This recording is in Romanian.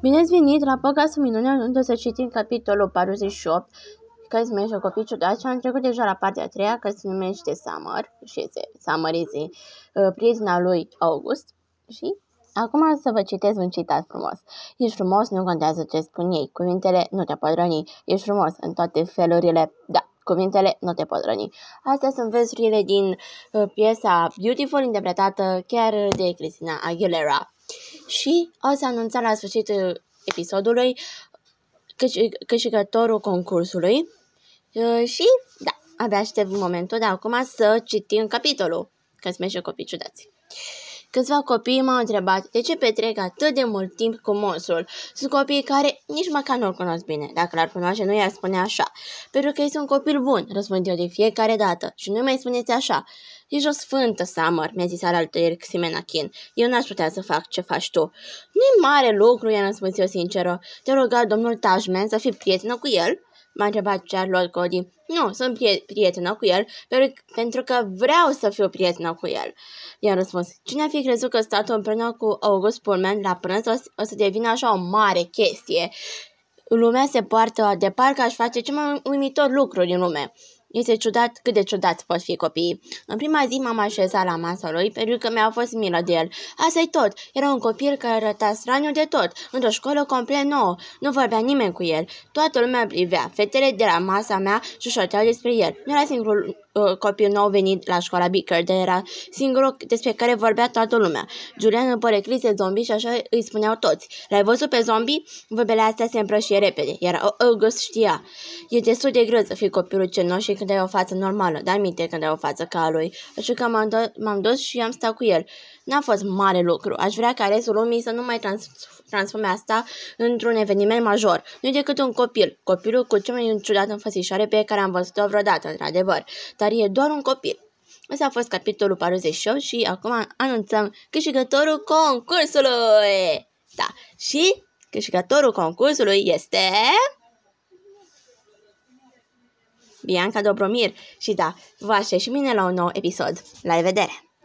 Bine ați venit la podcastul Minunea, unde o să citim capitolul 48, care se numește Copii ciudați și am trecut deja la partea a treia, care se numește Summer, și este Summer este uh, prietena lui August și Acum să vă citesc un citat frumos. Ești frumos, nu contează ce spun ei. Cuvintele nu te pot răni. Ești frumos în toate felurile. Da, cuvintele nu te pot răni. Astea sunt versurile din uh, piesa Beautiful, interpretată chiar de Cristina Aguilera și o să anunța la sfârșitul episodului câștigătorul concursului și da, abia aștept momentul de acum să citim capitolul, că se merge copii ciudați. Câțiva copii m-au întrebat de ce petrec atât de mult timp cu monstrul. Sunt copii care nici măcar nu-l cunosc bine. Dacă l-ar cunoaște, nu i-ar spune așa. Pentru că este un copil bun, răspund eu de fiecare dată. Și nu mai spuneți așa. Ești o sfântă, Summer, mi-a zis alaltă Ximena Chin. Eu n-aș putea să fac ce faci tu. nu e mare lucru, i-am răspuns eu sinceră. Te rugat domnul Tajman să fii prietenă cu el? M-a întrebat Charlotte Cody. Nu, sunt prietenă cu el pentru că vreau să fiu prietenă cu el. I-am răspuns. Cine a fi crezut că statul împreună cu August Pullman la prânz o, o să devină așa o mare chestie? Lumea se poartă de parcă aș face cel mai uimitor lucru din lume. Este ciudat cât de ciudat pot fi copiii. În prima zi m-am așezat la masa lui pentru că mi-a fost milă de el. asta e tot. Era un copil care arăta straniu de tot, într-o școală complet nouă. Nu vorbea nimeni cu el. Toată lumea privea. Fetele de la masa mea șușoteau despre el. Nu era singurul uh, copil nou venit la școala Bicker, dar era singurul despre care vorbea toată lumea. Julian îl păreclise zombie și așa îi spuneau toți. L-ai văzut pe zombie? Vorbele astea se împrășie repede, iar August știa. E destul de greu să fii copilul cel și când ai o față normală, dar minte când ai o față ca a lui. Așa că m-am, do- m-am dus și am stat cu el. N-a fost mare lucru. Aș vrea ca restul lumii să nu mai trans- transforme asta într-un eveniment major. Nu decât un copil. Copilul cu cea mai ciudată înfățișare pe care am văzut-o vreodată, într-adevăr. Dar e doar un copil. Ăsta a fost capitolul 48 și acum anunțăm câștigătorul concursului. Da, și câștigătorul concursului este... Bianca Dobromir și da, vă aștept și mine la un nou episod. La revedere!